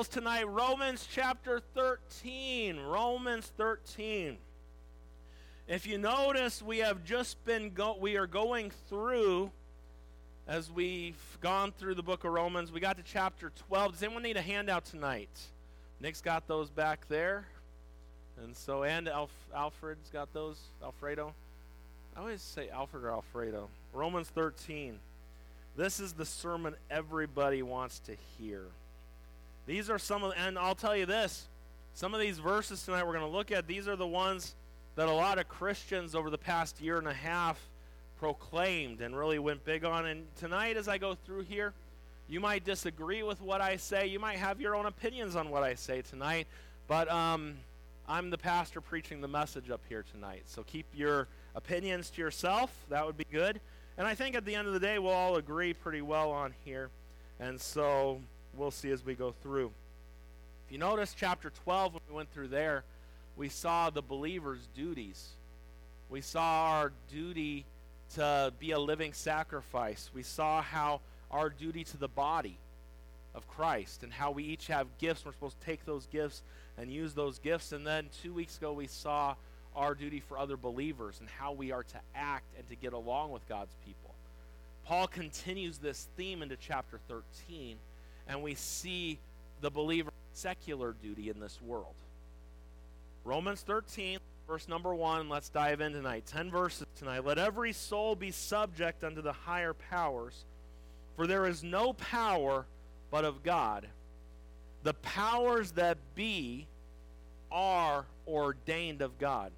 Bibles tonight, Romans chapter 13. Romans 13. If you notice, we have just been go- we are going through as we've gone through the book of Romans. We got to chapter 12. Does anyone need a handout tonight? Nick's got those back there. And so, and Alf, Alfred's got those. Alfredo. I always say Alfred or Alfredo. Romans 13. This is the sermon everybody wants to hear. These are some of, and I'll tell you this some of these verses tonight we're going to look at, these are the ones that a lot of Christians over the past year and a half proclaimed and really went big on. And tonight, as I go through here, you might disagree with what I say. You might have your own opinions on what I say tonight. But um, I'm the pastor preaching the message up here tonight. So keep your opinions to yourself. That would be good. And I think at the end of the day, we'll all agree pretty well on here. And so we'll see as we go through. If you notice chapter 12, when we went through there, we saw the believer's duties. We saw our duty to be a living sacrifice. We saw how our duty to the body of Christ and how we each have gifts. We're supposed to take those gifts and use those gifts. And then two weeks ago, we saw our duty for other believers and how we are to act and to get along with God's people. Paul continues this theme into chapter 13 and we see the believer's secular duty in this world. Romans 13, verse number 1, let's dive in tonight. 10 verses tonight. Let every soul be subject unto the higher powers, for there is no power but of God. The powers that be are ordained of God.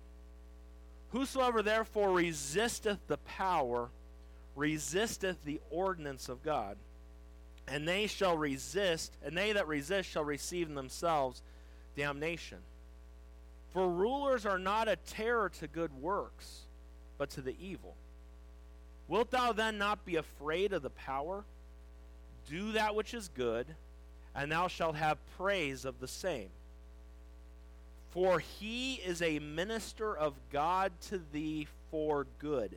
Whosoever therefore resisteth the power, resisteth the ordinance of God and they shall resist, and they that resist shall receive in themselves damnation. For rulers are not a terror to good works, but to the evil. Wilt thou then not be afraid of the power? Do that which is good, and thou shalt have praise of the same. For he is a minister of God to thee for good.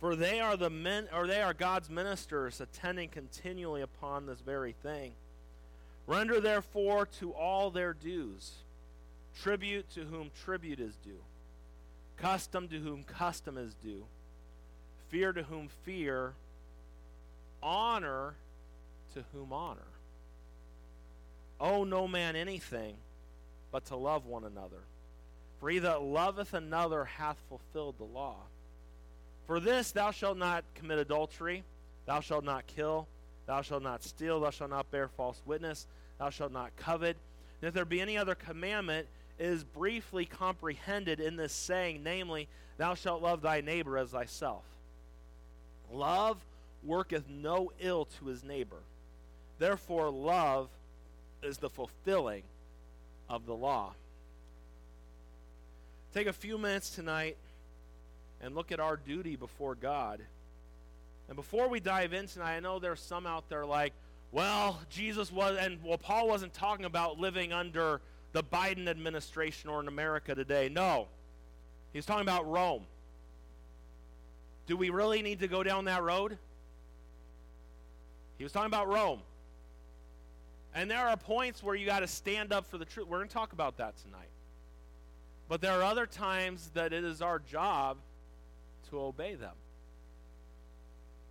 For they are the men or they are God's ministers attending continually upon this very thing. Render therefore to all their dues, tribute to whom tribute is due, custom to whom custom is due, fear to whom fear, honor to whom honor. Owe no man anything but to love one another. For he that loveth another hath fulfilled the law. For this thou shalt not commit adultery, thou shalt not kill, thou shalt not steal, thou shalt not bear false witness, thou shalt not covet. And if there be any other commandment, is briefly comprehended in this saying, namely, thou shalt love thy neighbor as thyself. Love worketh no ill to his neighbor. Therefore, love is the fulfilling of the law. Take a few minutes tonight and look at our duty before God. And before we dive in tonight, I know there's some out there like, well, Jesus was, and well, Paul wasn't talking about living under the Biden administration or in America today. No. He's talking about Rome. Do we really need to go down that road? He was talking about Rome. And there are points where you got to stand up for the truth. We're going to talk about that tonight. But there are other times that it is our job to obey them.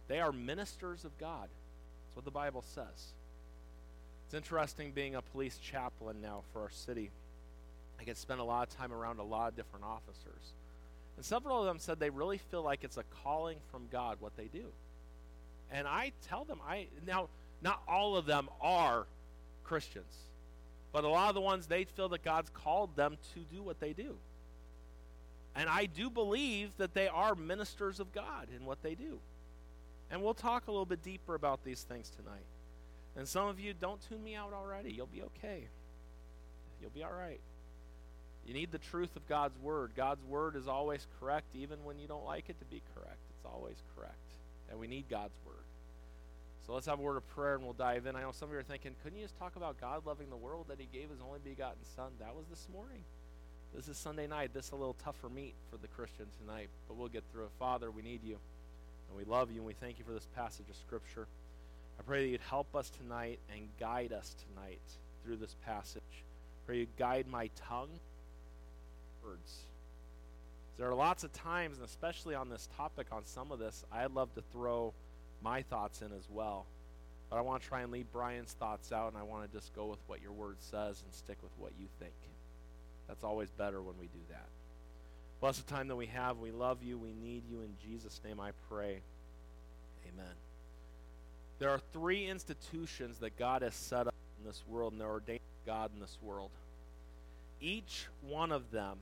They are ministers of God. That's what the Bible says. It's interesting being a police chaplain now for our city. I get spend a lot of time around a lot of different officers. And several of them said they really feel like it's a calling from God what they do. And I tell them, I now not all of them are Christians, but a lot of the ones they feel that God's called them to do what they do. And I do believe that they are ministers of God in what they do. And we'll talk a little bit deeper about these things tonight. And some of you, don't tune me out already. You'll be okay. You'll be all right. You need the truth of God's word. God's word is always correct, even when you don't like it to be correct. It's always correct. And we need God's word. So let's have a word of prayer and we'll dive in. I know some of you are thinking, couldn't you just talk about God loving the world that He gave His only begotten Son? That was this morning. This is Sunday night. This is a little tougher meat for the Christian tonight, but we'll get through it. Father, we need you, and we love you, and we thank you for this passage of Scripture. I pray that you'd help us tonight and guide us tonight through this passage. Pray you guide my tongue, words. There are lots of times, and especially on this topic, on some of this, I'd love to throw my thoughts in as well. But I want to try and leave Brian's thoughts out, and I want to just go with what your word says and stick with what you think. That's always better when we do that. Bless the time that we have. We love you. We need you. In Jesus' name I pray. Amen. There are three institutions that God has set up in this world, and they're ordained God in this world. Each one of them,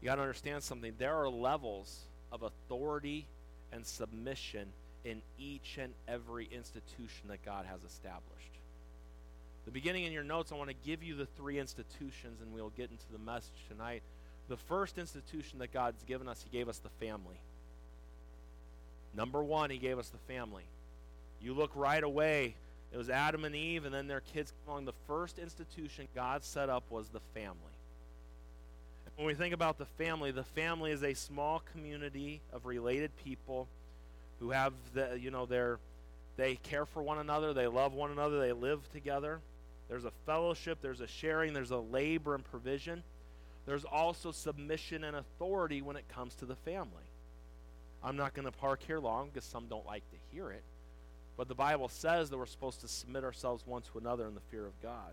you got to understand something. There are levels of authority and submission in each and every institution that God has established. The beginning in your notes, I want to give you the three institutions, and we'll get into the message tonight. The first institution that God's given us, He gave us the family. Number one, He gave us the family. You look right away, it was Adam and Eve, and then their kids along. The first institution God set up was the family. When we think about the family, the family is a small community of related people who have the you know their they care for one another, they love one another, they live together. There's a fellowship, there's a sharing, there's a labor and provision. There's also submission and authority when it comes to the family. I'm not going to park here long because some don't like to hear it. But the Bible says that we're supposed to submit ourselves one to another in the fear of God.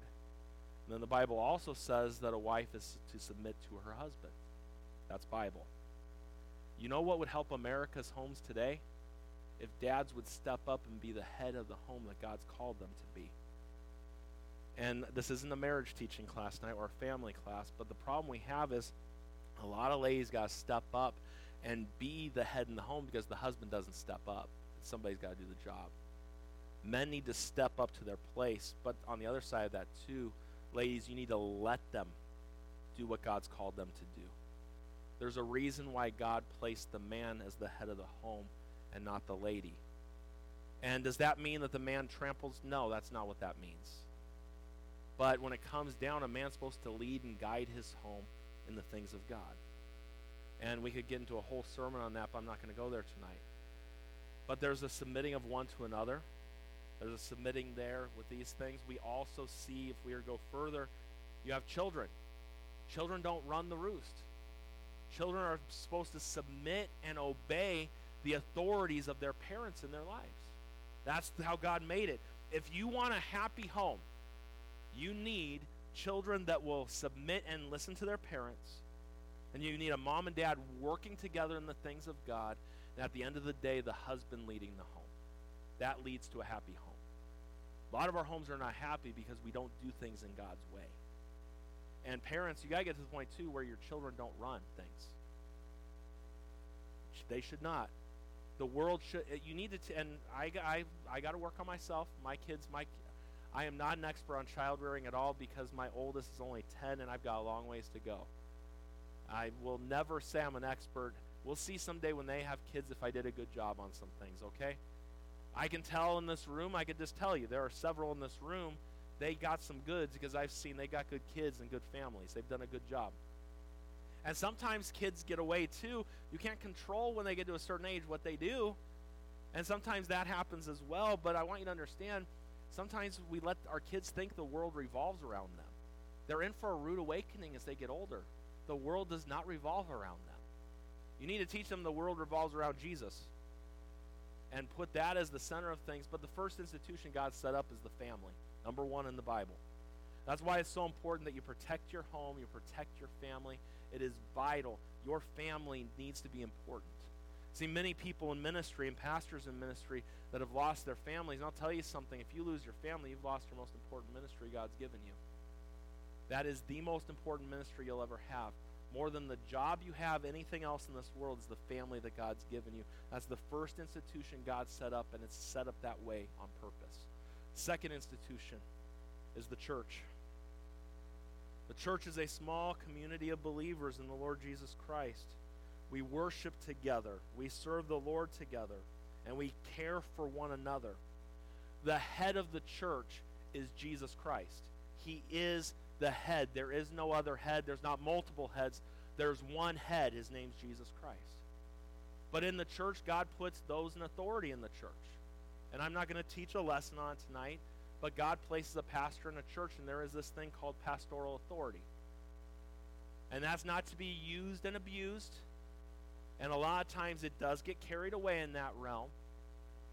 And then the Bible also says that a wife is to submit to her husband. That's Bible. You know what would help America's homes today? If dads would step up and be the head of the home that God's called them to be. And this isn't a marriage teaching class tonight or a family class, but the problem we have is a lot of ladies got to step up and be the head in the home because the husband doesn't step up. Somebody's got to do the job. Men need to step up to their place, but on the other side of that, too, ladies, you need to let them do what God's called them to do. There's a reason why God placed the man as the head of the home and not the lady. And does that mean that the man tramples? No, that's not what that means. But when it comes down, a man's supposed to lead and guide his home in the things of God. And we could get into a whole sermon on that, but I'm not going to go there tonight. But there's a submitting of one to another. There's a submitting there with these things. We also see, if we go further, you have children. Children don't run the roost. Children are supposed to submit and obey the authorities of their parents in their lives. That's how God made it. If you want a happy home, you need children that will submit and listen to their parents. And you need a mom and dad working together in the things of God. And at the end of the day, the husband leading the home. That leads to a happy home. A lot of our homes are not happy because we don't do things in God's way. And parents, you got to get to the point, too, where your children don't run things. They should not. The world should, eh, you need to, t- and I, I, I got to work on myself. My kids, my I am not an expert on child rearing at all because my oldest is only 10 and I've got a long ways to go. I will never say I'm an expert. We'll see someday when they have kids if I did a good job on some things, okay? I can tell in this room, I could just tell you, there are several in this room, they got some goods because I've seen they got good kids and good families. They've done a good job. And sometimes kids get away too. You can't control when they get to a certain age what they do. And sometimes that happens as well, but I want you to understand Sometimes we let our kids think the world revolves around them. They're in for a rude awakening as they get older. The world does not revolve around them. You need to teach them the world revolves around Jesus and put that as the center of things. But the first institution God set up is the family, number one in the Bible. That's why it's so important that you protect your home, you protect your family. It is vital. Your family needs to be important. See, many people in ministry and pastors in ministry that have lost their families. And I'll tell you something if you lose your family, you've lost your most important ministry God's given you. That is the most important ministry you'll ever have. More than the job you have, anything else in this world is the family that God's given you. That's the first institution God set up, and it's set up that way on purpose. Second institution is the church. The church is a small community of believers in the Lord Jesus Christ. We worship together, we serve the Lord together, and we care for one another. The head of the church is Jesus Christ. He is the head. There is no other head. There's not multiple heads. There's one head. His name's Jesus Christ. But in the church, God puts those in authority in the church. And I'm not going to teach a lesson on tonight, but God places a pastor in a church, and there is this thing called pastoral authority. And that's not to be used and abused. And a lot of times it does get carried away in that realm.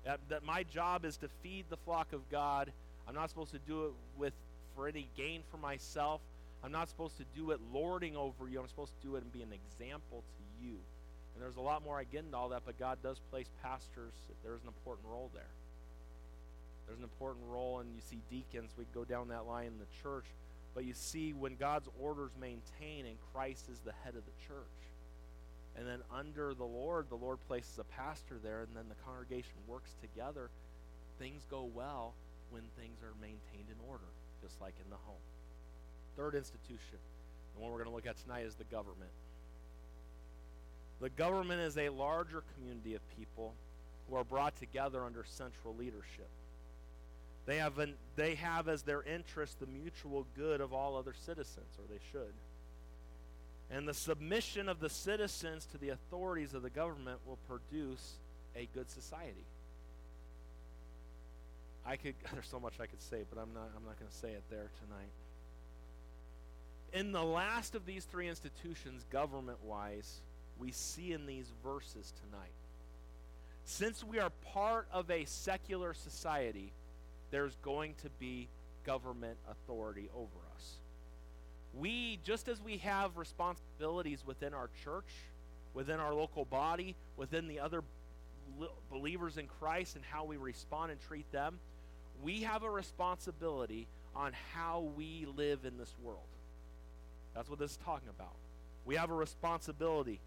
That, that my job is to feed the flock of God. I'm not supposed to do it with for any gain for myself. I'm not supposed to do it lording over you. I'm supposed to do it and be an example to you. And there's a lot more I get into all that, but God does place pastors. There's an important role there. There's an important role, and you see deacons. We go down that line in the church. But you see, when God's orders maintain and Christ is the head of the church, and then under the Lord, the Lord places a pastor there, and then the congregation works together, things go well when things are maintained in order, just like in the home. Third institution, the one we're going to look at tonight, is the government. The government is a larger community of people who are brought together under central leadership. They have, an, they have as their interest the mutual good of all other citizens, or they should. And the submission of the citizens to the authorities of the government will produce a good society. I could there's so much I could say, but I'm not I'm not going to say it there tonight. In the last of these three institutions, government-wise, we see in these verses tonight. Since we are part of a secular society, there's going to be government authority over us. We, just as we have responsibilities within our church, within our local body, within the other believers in Christ and how we respond and treat them, we have a responsibility on how we live in this world. That's what this is talking about. We have a responsibility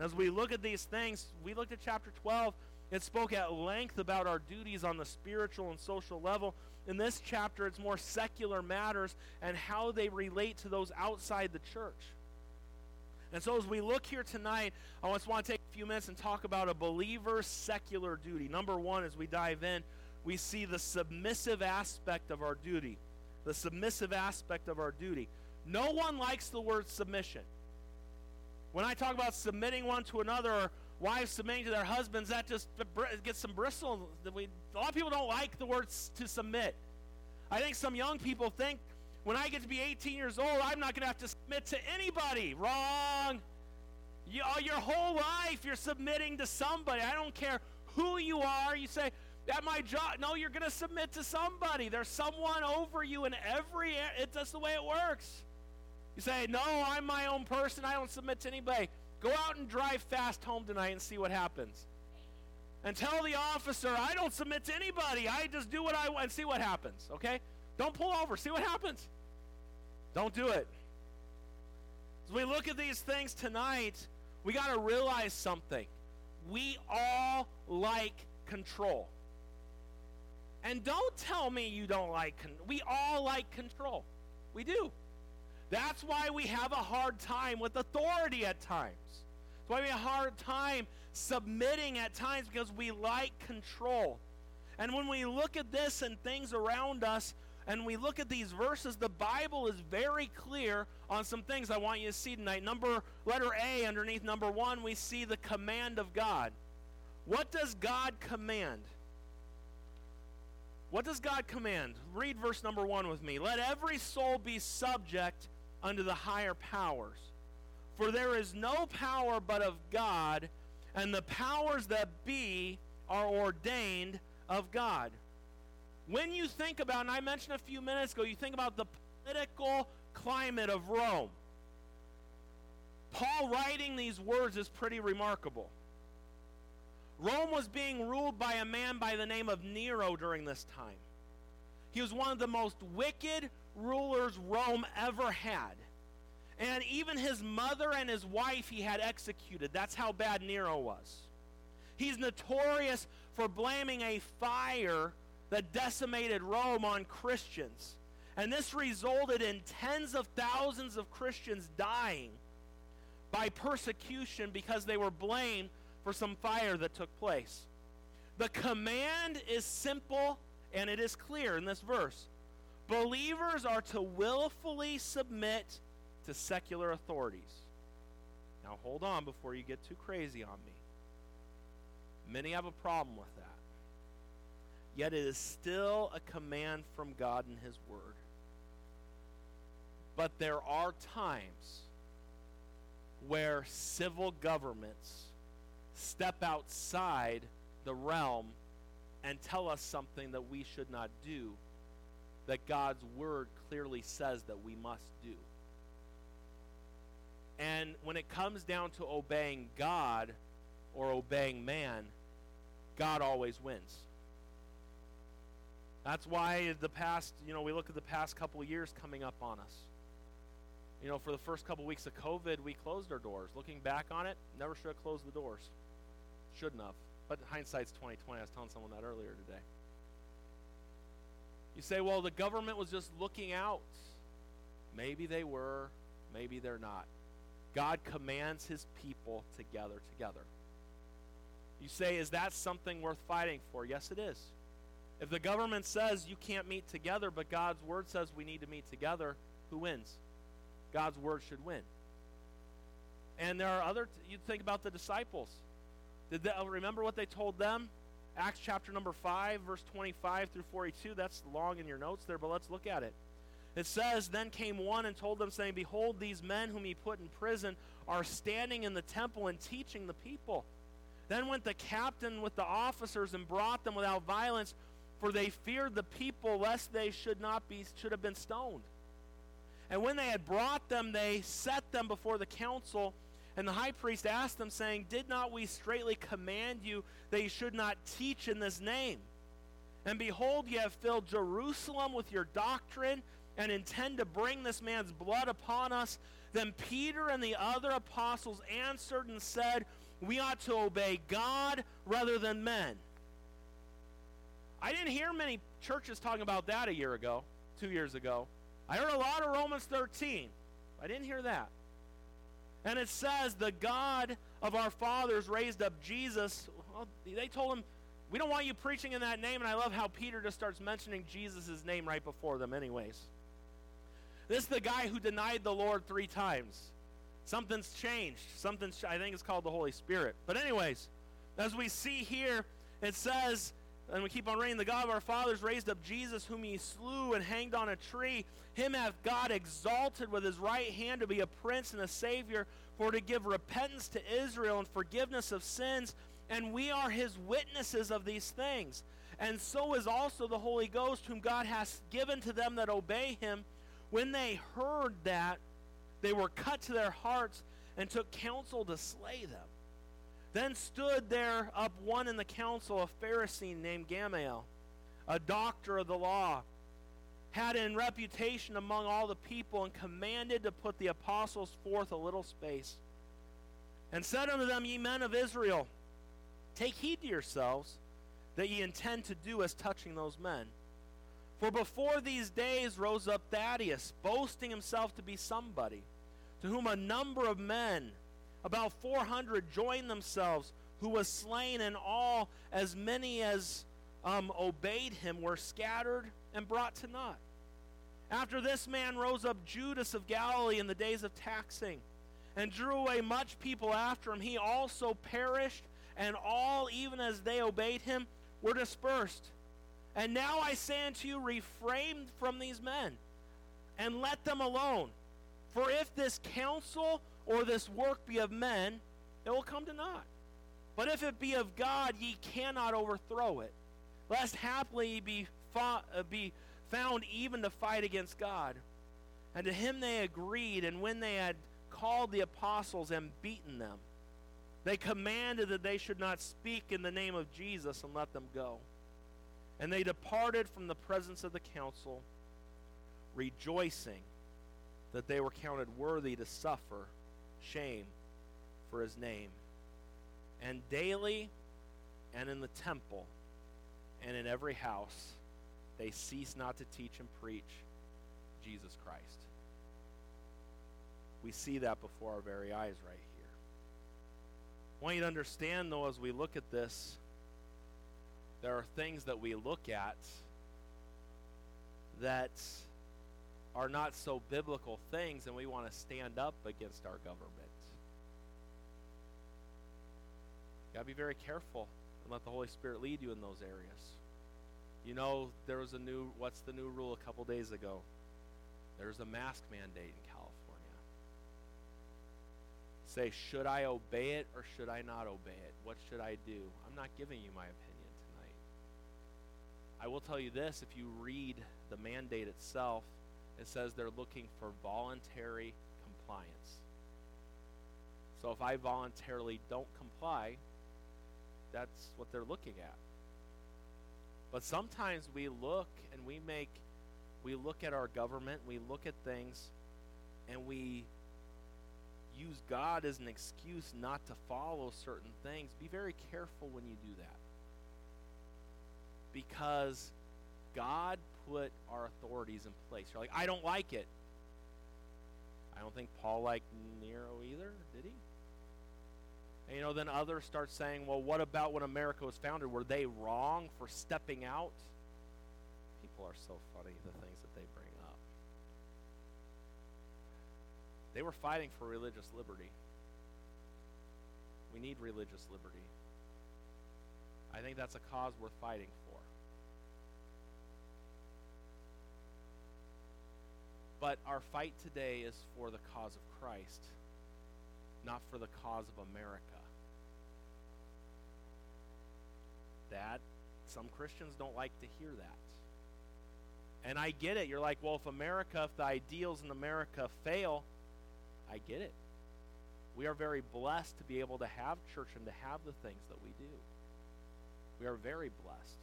as we look at these things, we looked at chapter 12. It spoke at length about our duties on the spiritual and social level. In this chapter, it's more secular matters and how they relate to those outside the church. And so, as we look here tonight, I just want to take a few minutes and talk about a believer's secular duty. Number one, as we dive in, we see the submissive aspect of our duty. The submissive aspect of our duty. No one likes the word submission. When I talk about submitting one to another wives submitting to their husbands, that just gets some bristle. We, a lot of people don't like the word to submit. I think some young people think when I get to be 18 years old, I'm not going to have to submit to anybody. Wrong. You, your whole life, you're submitting to somebody. I don't care who you are. You say, at my job, no, you're going to submit to somebody. There's someone over you in every, it's just the way it works. You say, No, I'm my own person. I don't submit to anybody. Go out and drive fast home tonight and see what happens. And tell the officer, I don't submit to anybody. I just do what I want and see what happens. Okay? Don't pull over. See what happens. Don't do it. As we look at these things tonight, we got to realize something. We all like control. And don't tell me you don't like we all like control. We do. That's why we have a hard time with authority at times. That's why we have a hard time submitting at times because we like control. And when we look at this and things around us, and we look at these verses, the Bible is very clear on some things I want you to see tonight. Number letter A underneath number 1, we see the command of God. What does God command? What does God command? Read verse number 1 with me. Let every soul be subject unto the higher powers. For there is no power but of God, and the powers that be are ordained of God. When you think about, and I mentioned a few minutes ago, you think about the political climate of Rome. Paul writing these words is pretty remarkable. Rome was being ruled by a man by the name of Nero during this time. He was one of the most wicked, rulers Rome ever had. And even his mother and his wife he had executed. That's how bad Nero was. He's notorious for blaming a fire that decimated Rome on Christians. And this resulted in tens of thousands of Christians dying by persecution because they were blamed for some fire that took place. The command is simple and it is clear in this verse. Believers are to willfully submit to secular authorities. Now, hold on before you get too crazy on me. Many have a problem with that. Yet it is still a command from God in His Word. But there are times where civil governments step outside the realm and tell us something that we should not do, that God's Word clearly says that we must do. And when it comes down to obeying God or obeying man, God always wins. That's why the past, you know, we look at the past couple years coming up on us. You know, for the first couple weeks of COVID, we closed our doors. Looking back on it, never should have closed the doors. Shouldn't have. But hindsight's 2020. I was telling someone that earlier today. You say, well, the government was just looking out. Maybe they were, maybe they're not. God commands his people to gather together. You say, is that something worth fighting for? Yes, it is. If the government says you can't meet together, but God's word says we need to meet together, who wins? God's word should win. And there are other, you think about the disciples. Did they, remember what they told them? Acts chapter number 5, verse 25 through 42. That's long in your notes there, but let's look at it. It says, Then came one and told them, saying, Behold, these men whom he put in prison are standing in the temple and teaching the people. Then went the captain with the officers and brought them without violence, for they feared the people lest they should not be should have been stoned. And when they had brought them, they set them before the council. And the high priest asked them, saying, Did not we straightly command you that you should not teach in this name? And behold, ye have filled Jerusalem with your doctrine and intend to bring this man's blood upon us. Then Peter and the other apostles answered and said, We ought to obey God rather than men. I didn't hear many churches talking about that a year ago, two years ago. I heard a lot of Romans 13. I didn't hear that. And it says, The God of our fathers raised up Jesus. Well, they told him, We don't want you preaching in that name. And I love how Peter just starts mentioning Jesus' name right before them, anyways. This is the guy who denied the Lord three times. Something's changed. Something's, I think it's called the Holy Spirit. But, anyways, as we see here, it says, and we keep on reading, the God of our fathers raised up Jesus, whom he slew and hanged on a tree. Him hath God exalted with his right hand to be a prince and a savior, for to give repentance to Israel and forgiveness of sins. And we are his witnesses of these things. And so is also the Holy Ghost, whom God hath given to them that obey him. When they heard that, they were cut to their hearts and took counsel to slay them. Then stood there up one in the council, a Pharisee named Gamaliel, a doctor of the law, had in reputation among all the people, and commanded to put the apostles forth a little space. And said unto them, Ye men of Israel, take heed to yourselves that ye intend to do as touching those men. For before these days rose up Thaddeus, boasting himself to be somebody, to whom a number of men, about 400 joined themselves, who was slain, and all, as many as um, obeyed him, were scattered and brought to naught. After this man rose up Judas of Galilee in the days of taxing, and drew away much people after him. He also perished, and all, even as they obeyed him, were dispersed. And now I say unto you, refrain from these men, and let them alone. For if this counsel or this work be of men, it will come to naught. But if it be of God, ye cannot overthrow it, lest haply ye be, fought, uh, be found even to fight against God. And to him they agreed, and when they had called the apostles and beaten them, they commanded that they should not speak in the name of Jesus and let them go. And they departed from the presence of the council, rejoicing that they were counted worthy to suffer shame for his name. And daily and in the temple and in every house they cease not to teach and preach Jesus Christ. We see that before our very eyes right here. I want you to understand, though, as we look at this, there are things that we look at that are not so biblical things, and we want to stand up against our government. You got to be very careful and let the Holy Spirit lead you in those areas. You know, there was a new, what's the new rule a couple days ago? There's a mask mandate in California. Say, should I obey it or should I not obey it? What should I do? I'm not giving you my opinion tonight. I will tell you this if you read the mandate itself, it says they're looking for voluntary compliance. So if I voluntarily don't comply, that's what they're looking at. But sometimes we look and we make we look at our government, we look at things and we use God as an excuse not to follow certain things. Be very careful when you do that. Because God put our authorities in place. You're like, I don't like it. I don't think Paul liked Nero either, did he? And, you know, then others start saying, well, what about when America was founded? Were they wrong for stepping out? People are so funny, the things that they bring up. They were fighting for religious liberty. We need religious liberty. I think that's a cause worth fighting for. But our fight today is for the cause of Christ, not for the cause of America. That some Christians don't like to hear that. And I get it. You're like, well, if America, if the ideals in America fail, I get it. We are very blessed to be able to have church and to have the things that we do. We are very blessed.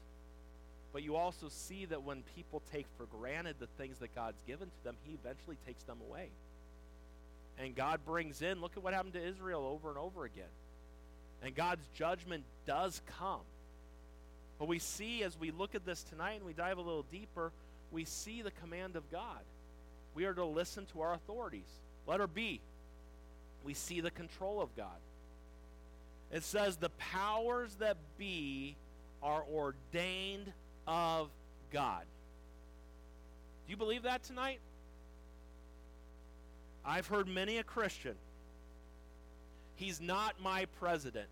But you also see that when people take for granted the things that God's given to them, He eventually takes them away. And God brings in, look at what happened to Israel over and over again. And God's judgment does come. But we see as we look at this tonight and we dive a little deeper, we see the command of God. We are to listen to our authorities. Letter B, we see the control of God. It says, The powers that be are ordained of God. Do you believe that tonight? I've heard many a Christian. He's not my president.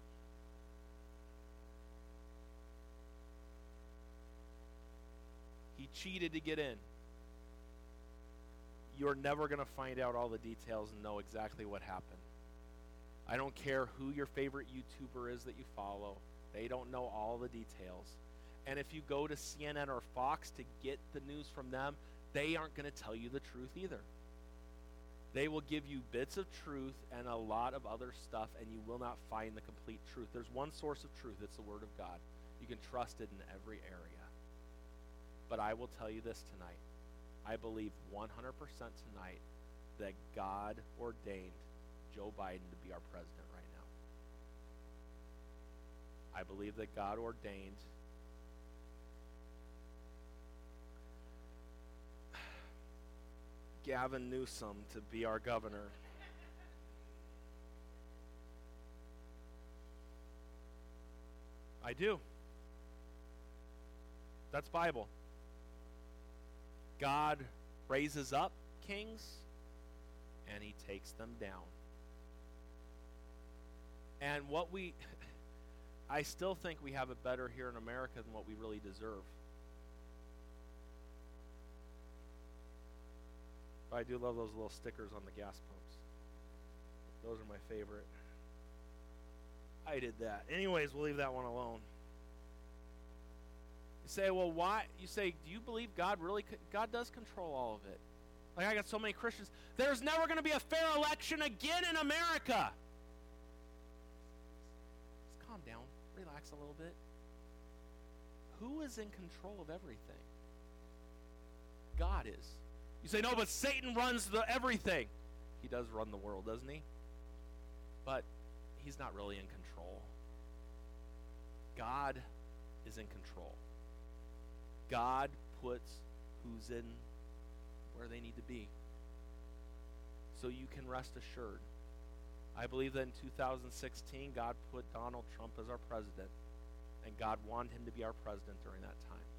He cheated to get in. You're never going to find out all the details and know exactly what happened. I don't care who your favorite YouTuber is that you follow, they don't know all the details. And if you go to CNN or Fox to get the news from them, they aren't going to tell you the truth either. They will give you bits of truth and a lot of other stuff, and you will not find the complete truth. There's one source of truth it's the Word of God. You can trust it in every area. But I will tell you this tonight. I believe 100% tonight that God ordained Joe Biden to be our president right now. I believe that God ordained Gavin Newsom to be our governor. I do. That's Bible. God raises up kings and he takes them down. And what we, I still think we have it better here in America than what we really deserve. But I do love those little stickers on the gas pumps. Those are my favorite. I did that. Anyways, we'll leave that one alone. You say, well, why? You say, do you believe God really? God does control all of it. Like I got so many Christians. There's never going to be a fair election again in America. Just calm down, relax a little bit. Who is in control of everything? God is. You say, no, but Satan runs the everything. He does run the world, doesn't he? But he's not really in control. God is in control. God puts who's in where they need to be. So you can rest assured. I believe that in 2016, God put Donald Trump as our president, and God wanted him to be our president during that time.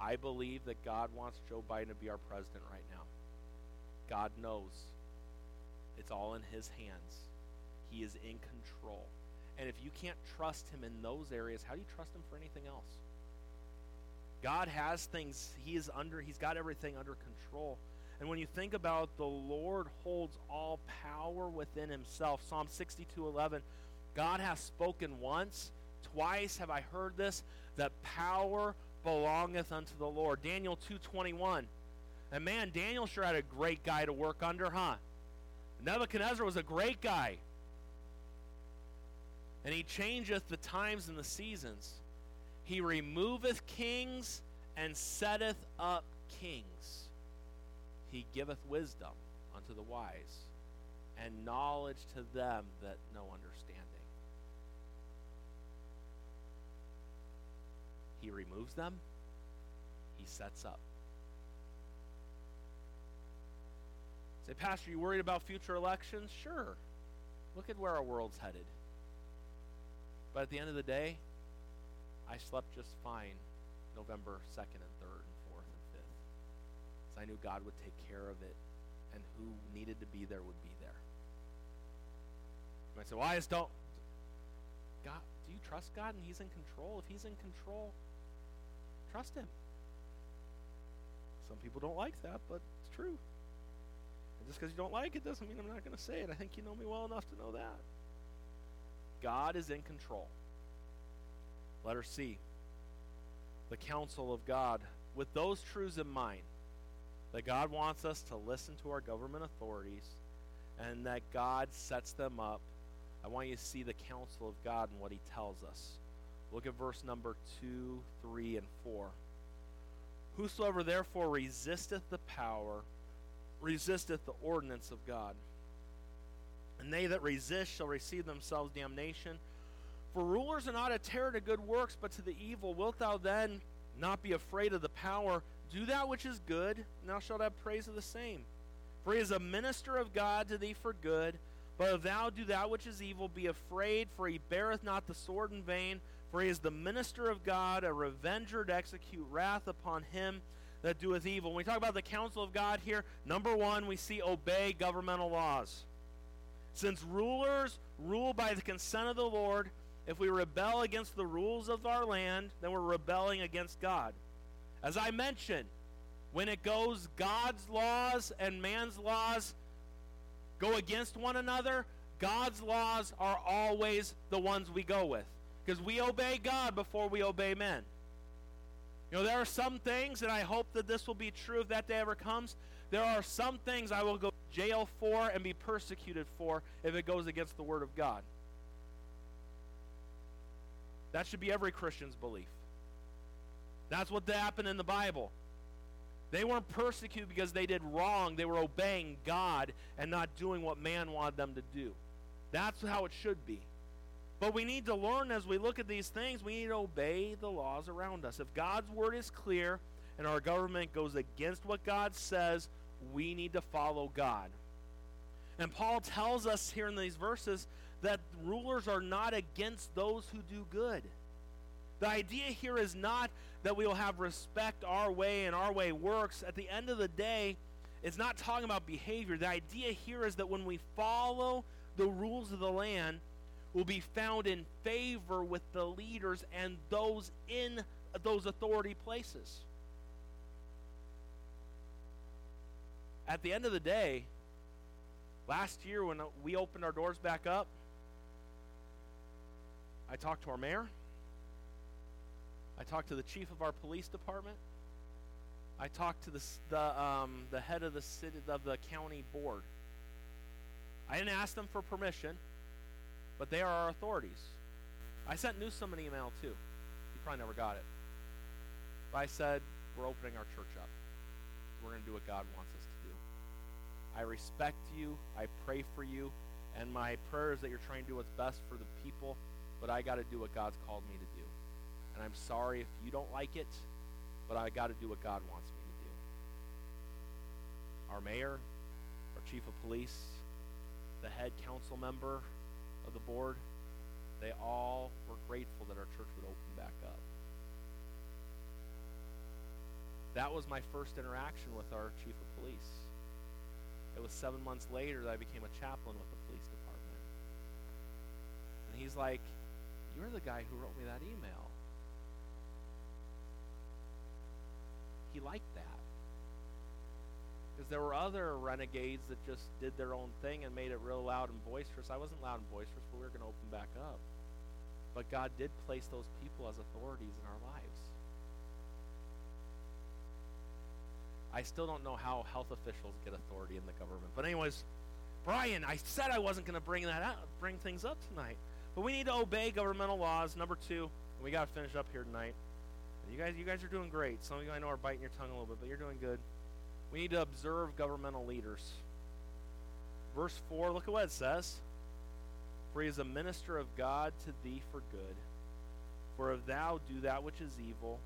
I believe that God wants Joe Biden to be our president right now. God knows it's all in his hands. He is in control. And if you can't trust him in those areas, how do you trust him for anything else? God has things, he is under, he's got everything under control. And when you think about the Lord holds all power within himself, Psalm 62 11, God has spoken once, twice have I heard this, that power belongeth unto the Lord. Daniel 2:21. And man, Daniel sure had a great guy to work under, huh? Nebuchadnezzar was a great guy. And he changeth the times and the seasons. He removeth kings and setteth up kings. He giveth wisdom unto the wise and knowledge to them that know understanding. He removes them, he sets up. Say, Pastor, you worried about future elections? Sure. Look at where our world's headed. But at the end of the day, I slept just fine November 2nd and 3rd and 4th and 5th. Because I knew God would take care of it, and who needed to be there would be there. You might say, well, just don't. God, do you trust God and He's in control? If He's in control, trust Him. Some people don't like that, but it's true. And just because you don't like it doesn't mean I'm not going to say it. I think you know me well enough to know that. God is in control. Letter C. The counsel of God. With those truths in mind, that God wants us to listen to our government authorities and that God sets them up, I want you to see the counsel of God and what he tells us. Look at verse number 2, 3, and 4. Whosoever therefore resisteth the power, resisteth the ordinance of God. And they that resist shall receive themselves damnation. For rulers are not a terror to good works, but to the evil. Wilt thou then not be afraid of the power? Do that which is good, and thou shalt have praise of the same. For he is a minister of God to thee for good. But if thou do that which is evil, be afraid, for he beareth not the sword in vain. For he is the minister of God, a revenger to execute wrath upon him that doeth evil. When we talk about the counsel of God here, number one, we see obey governmental laws. Since rulers rule by the consent of the Lord, if we rebel against the rules of our land, then we're rebelling against God. As I mentioned, when it goes God's laws and man's laws go against one another, God's laws are always the ones we go with. Because we obey God before we obey men. You know, there are some things, and I hope that this will be true if that day ever comes. There are some things I will go to jail for and be persecuted for if it goes against the Word of God. That should be every Christian's belief. That's what happened in the Bible. They weren't persecuted because they did wrong. They were obeying God and not doing what man wanted them to do. That's how it should be. But we need to learn as we look at these things, we need to obey the laws around us. If God's word is clear and our government goes against what God says, we need to follow God. And Paul tells us here in these verses that rulers are not against those who do good. The idea here is not that we will have respect our way and our way works. At the end of the day, it's not talking about behavior. The idea here is that when we follow the rules of the land, we'll be found in favor with the leaders and those in those authority places. At the end of the day, last year when we opened our doors back up, I talked to our mayor. I talked to the chief of our police department. I talked to the the, um, the head of the city of the county board. I didn't ask them for permission, but they are our authorities. I sent Newsom an email too. He probably never got it. But I said we're opening our church up. We're going to do what God wants us to do. I respect you. I pray for you, and my prayer is that you're trying to do what's best for the people but I got to do what God's called me to do. And I'm sorry if you don't like it, but I got to do what God wants me to do. our mayor, our chief of police, the head council member of the board, they all were grateful that our church would open back up. That was my first interaction with our chief of police. It was seven months later that I became a chaplain with the police department. And he's like, You're the guy who wrote me that email. He liked that. Because there were other renegades that just did their own thing and made it real loud and boisterous. I wasn't loud and boisterous, but we were going to open back up. But God did place those people as authorities in our lives. I still don't know how health officials get authority in the government. But anyways, Brian, I said I wasn't going to bring that up, bring things up tonight. But we need to obey governmental laws. Number two, and we got to finish up here tonight. You guys, you guys are doing great. Some of you I know are biting your tongue a little bit, but you're doing good. We need to observe governmental leaders. Verse 4, look at what it says. For he is a minister of God to thee for good. For if thou do that which is evil,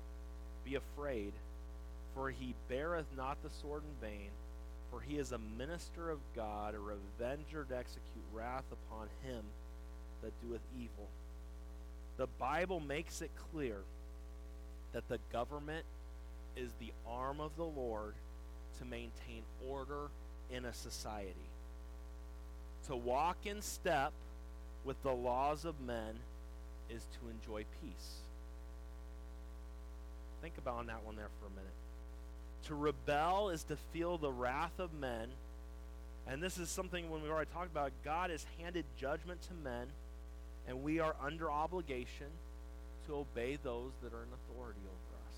be afraid, for he beareth not the sword in vain, for he is a minister of God, a revenger to execute wrath upon him that doeth evil. The Bible makes it clear that the government is the arm of the Lord to maintain order in a society. To walk in step with the laws of men is to enjoy peace. Think about that one there for a minute. To rebel is to feel the wrath of men. And this is something when we already talked about, God has handed judgment to men, and we are under obligation to obey those that are in authority over us.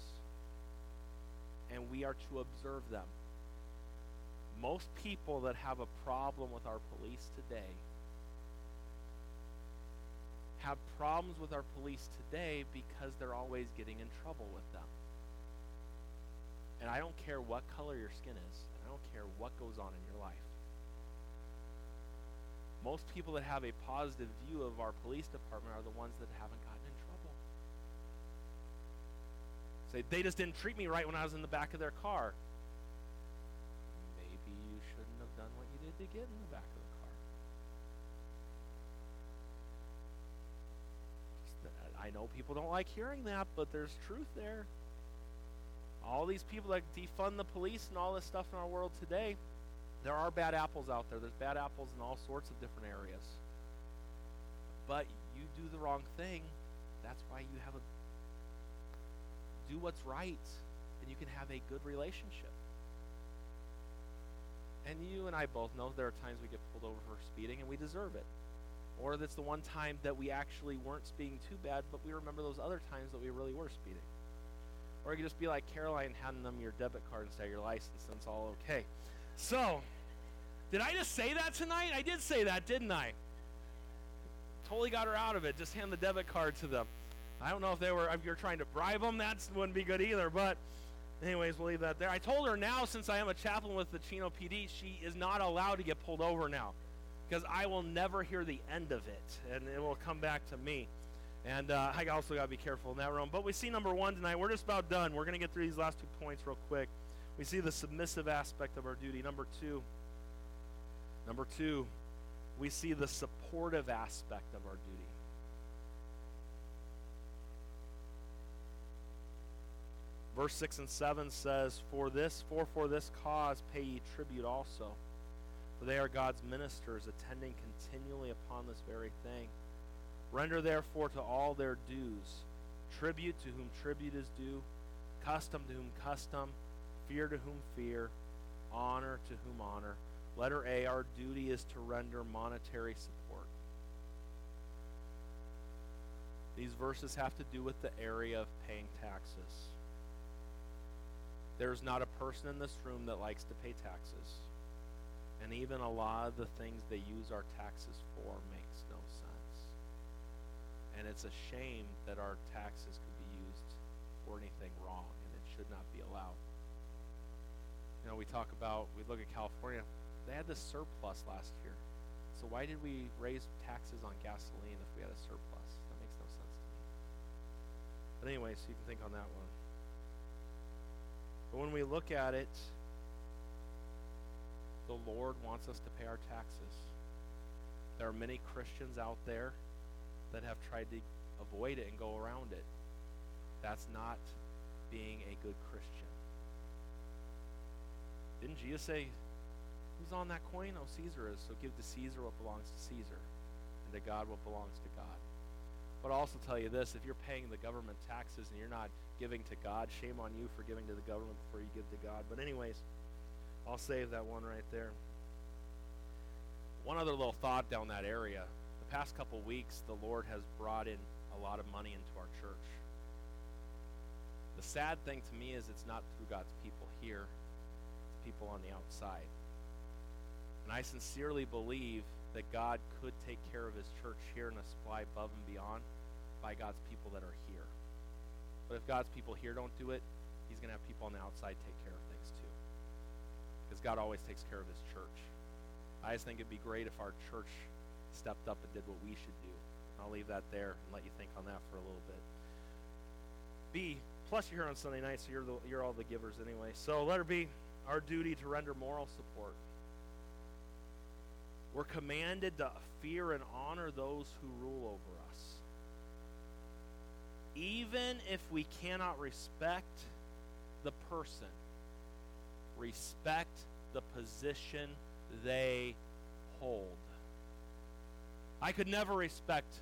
And we are to observe them. Most people that have a problem with our police today have problems with our police today because they're always getting in trouble with them. And I don't care what color your skin is, I don't care what goes on in your life. Most people that have a positive view of our police department are the ones that haven't gotten in trouble. Say, they just didn't treat me right when I was in the back of their car. Maybe you shouldn't have to get in the back of the car. I know people don't like hearing that, but there's truth there. All these people that defund the police and all this stuff in our world today, there are bad apples out there. There's bad apples in all sorts of different areas. But you do the wrong thing, that's why you have a do what's right and you can have a good relationship. And you and I both know there are times we get pulled over for speeding and we deserve it. Or that's the one time that we actually weren't speeding too bad, but we remember those other times that we really were speeding. Or you could just be like Caroline, handing them your debit card instead of your license, and it's all okay. So, did I just say that tonight? I did say that, didn't I? Totally got her out of it. Just hand the debit card to them. I don't know if they were, if you're trying to bribe them, that wouldn't be good either. But, anyways, we'll leave that there. I told her now, since I am a chaplain with the Chino PD, she is not allowed to get pulled over now because I will never hear the end of it, and it will come back to me. And uh, I also got to be careful in that room. But we see number one tonight. We're just about done. We're going to get through these last two points real quick. We see the submissive aspect of our duty. Number two. Number two, we see the supportive aspect of our duty. Verse 6 and 7 says, For this, for for this cause pay ye tribute also. For they are God's ministers, attending continually upon this very thing. Render therefore to all their dues, tribute to whom tribute is due, custom to whom custom, fear to whom fear, honor to whom honor. Letter A, our duty is to render monetary support. These verses have to do with the area of paying taxes. There's not a person in this room that likes to pay taxes. And even a lot of the things they use our taxes for makes no sense. And it's a shame that our taxes could be used for anything wrong, and it should not be allowed. You know, we talk about, we look at California, they had this surplus last year. So why did we raise taxes on gasoline if we had a surplus? That makes no sense to me. But anyway, so you can think on that one. But when we look at it, the Lord wants us to pay our taxes. There are many Christians out there that have tried to avoid it and go around it. That's not being a good Christian. Didn't Jesus say, Who's on that coin? Oh, Caesar is. So give to Caesar what belongs to Caesar, and to God what belongs to God. But I'll also tell you this if you're paying the government taxes and you're not giving to God, shame on you for giving to the government before you give to God. But, anyways, I'll save that one right there. One other little thought down that area. The past couple weeks, the Lord has brought in a lot of money into our church. The sad thing to me is it's not through God's people here, it's people on the outside. And I sincerely believe that God could take care of his church here and supply above and beyond by God's people that are here. But if God's people here don't do it, he's going to have people on the outside take care of things too. Because God always takes care of his church. I just think it'd be great if our church stepped up and did what we should do. I'll leave that there and let you think on that for a little bit. B, plus you're here on Sunday night, so you're, the, you're all the givers anyway. So letter B, our duty to render moral support. We're commanded to fear and honor those who rule over us. Even if we cannot respect the person, respect the position they hold. I could never respect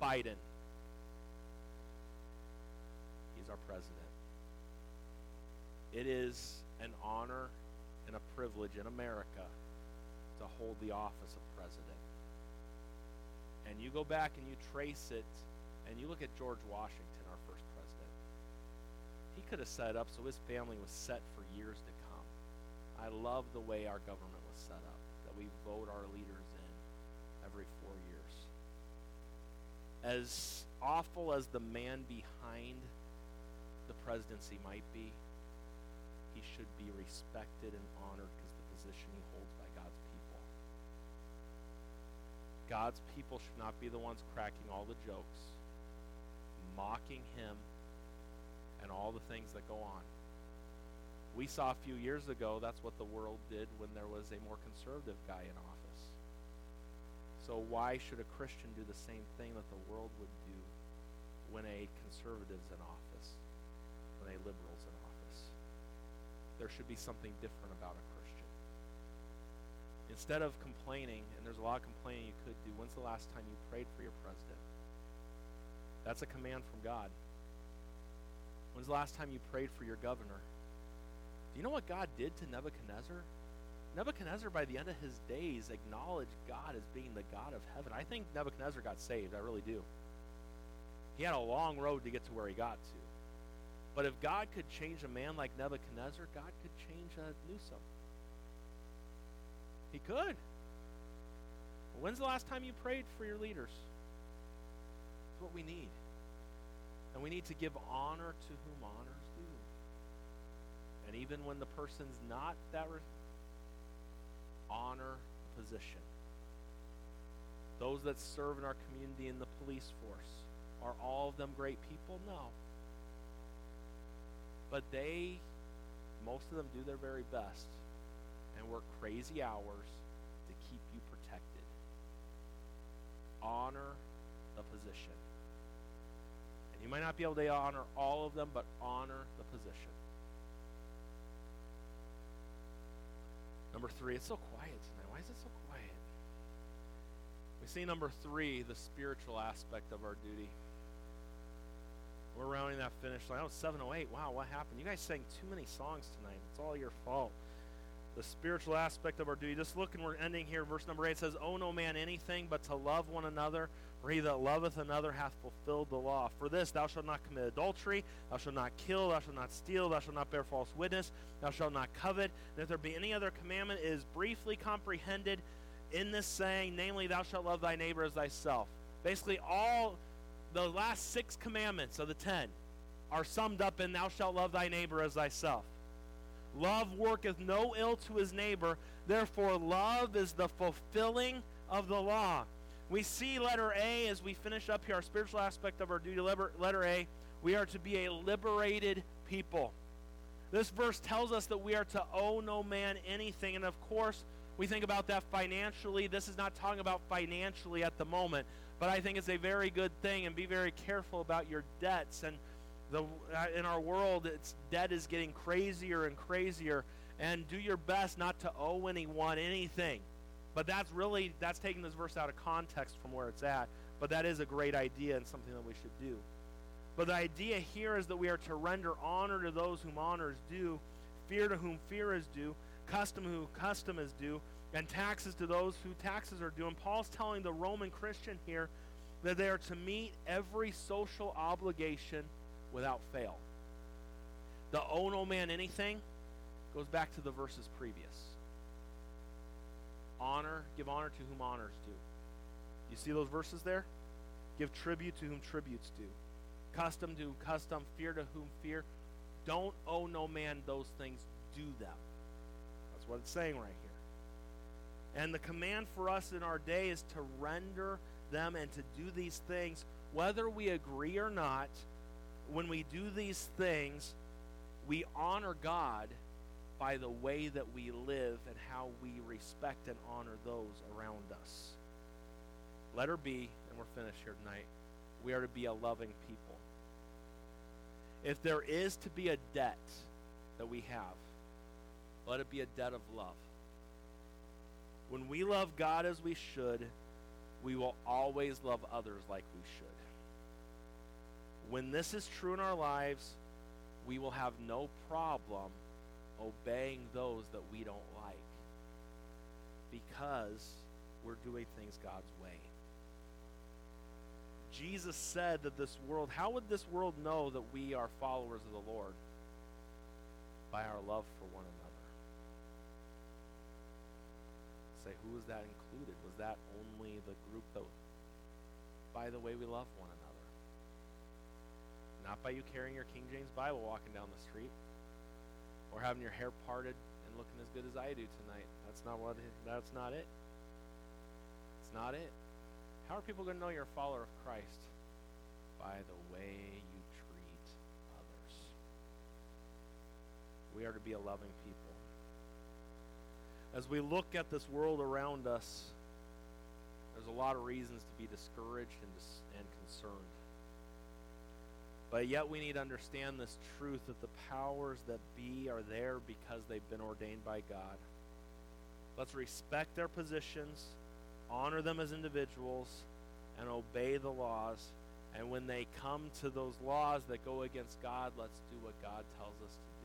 Biden. He's our president. It is an honor and a privilege in America to hold the office of president. And you go back and you trace it, and you look at George Washington, our first president. He could have set up so his family was set for years to come. I love the way our government was set up, that we vote our leaders in every four years. As awful as the man behind the presidency might be, he should be respected and honored because the position he holds by God's people. God's people should not be the ones cracking all the jokes, mocking him, and all the things that go on. We saw a few years ago that's what the world did when there was a more conservative guy in office. So why should a Christian do the same thing that the world would do when a conservative's in office, when a liberal's in office? There should be something different about a Christian. Instead of complaining, and there's a lot of complaining you could do, when's the last time you prayed for your president? That's a command from God. When's the last time you prayed for your governor? Do you know what God did to Nebuchadnezzar? Nebuchadnezzar, by the end of his days, acknowledged God as being the God of heaven. I think Nebuchadnezzar got saved. I really do. He had a long road to get to where he got to. But if God could change a man like Nebuchadnezzar, God could change a Newsom. He could. When's the last time you prayed for your leaders? That's what we need. And we need to give honor to whom honors due. And even when the person's not that, re- honor position. Those that serve in our community in the police force, are all of them great people? No. But they, most of them do their very best and work crazy hours to keep you protected. Honor the position. And you might not be able to honor all of them, but honor the position. Number three, it's so quiet tonight. Why is it so quiet? We see number three, the spiritual aspect of our duty. We're rounding that finish line. Oh, 708. Wow, what happened? You guys sang too many songs tonight. It's all your fault. The spiritual aspect of our duty. Just look, and we're ending here. Verse number 8 says, Owe no man anything but to love one another, for he that loveth another hath fulfilled the law. For this thou shalt not commit adultery, thou shalt not kill, thou shalt not steal, thou shalt not bear false witness, thou shalt not covet. And if there be any other commandment, is briefly comprehended in this saying, namely, thou shalt love thy neighbor as thyself. Basically, all the last six commandments of the ten are summed up in thou shalt love thy neighbor as thyself. Love worketh no ill to his neighbor, therefore, love is the fulfilling of the law. We see letter A as we finish up here, our spiritual aspect of our duty. Letter A, we are to be a liberated people. This verse tells us that we are to owe no man anything, and of course, We think about that financially. This is not talking about financially at the moment, but I think it's a very good thing. And be very careful about your debts. And the uh, in our world, it's debt is getting crazier and crazier. And do your best not to owe anyone anything. But that's really that's taking this verse out of context from where it's at. But that is a great idea and something that we should do. But the idea here is that we are to render honor to those whom honor is due, fear to whom fear is due, custom who custom is due, and taxes to those who taxes are due. And Paul's telling the Roman Christian here that they are to meet every social obligation without fail. The owe no man anything goes back to the verses previous. Honor, give honor to whom honors due. You see those verses there? Give tribute to whom tributes due. Custom to custom, fear to whom fear. Don't owe no man those things, do them. That's what it's saying right here. And the command for us in our day is to render them and to do these things, whether we agree or not. When we do these things, we honor God by the way that we live and how we respect and honor those around us. Letter B, and we're finished here tonight. We are to be a loving people. If there is to be a debt that we have, let it be a debt of love. When we love God as we should, we will always love others like we should. When this is true in our lives, we will have no problem obeying those that we don't like because we're doing things God's way. Jesus said that this world, how would this world know that we are followers of the Lord? By our love for one another. Say, who was that included? Was that only the group that, by the way we love one another? Not by you carrying your King James Bible walking down the street or having your hair parted and looking as good as I do tonight. That's not what it, that's not it. It's not it. How are people going to know you're a follower of Christ? By the way you treat others. We are to be a loving people. As we look at this world around us, there's a lot of reasons to be discouraged and, dis- and concerned. But yet we need to understand this truth that the powers that be are there because they've been ordained by God. Let's respect their positions honor them as individuals, and obey the laws. And when they come to those laws that go against God, let's do what God tells us to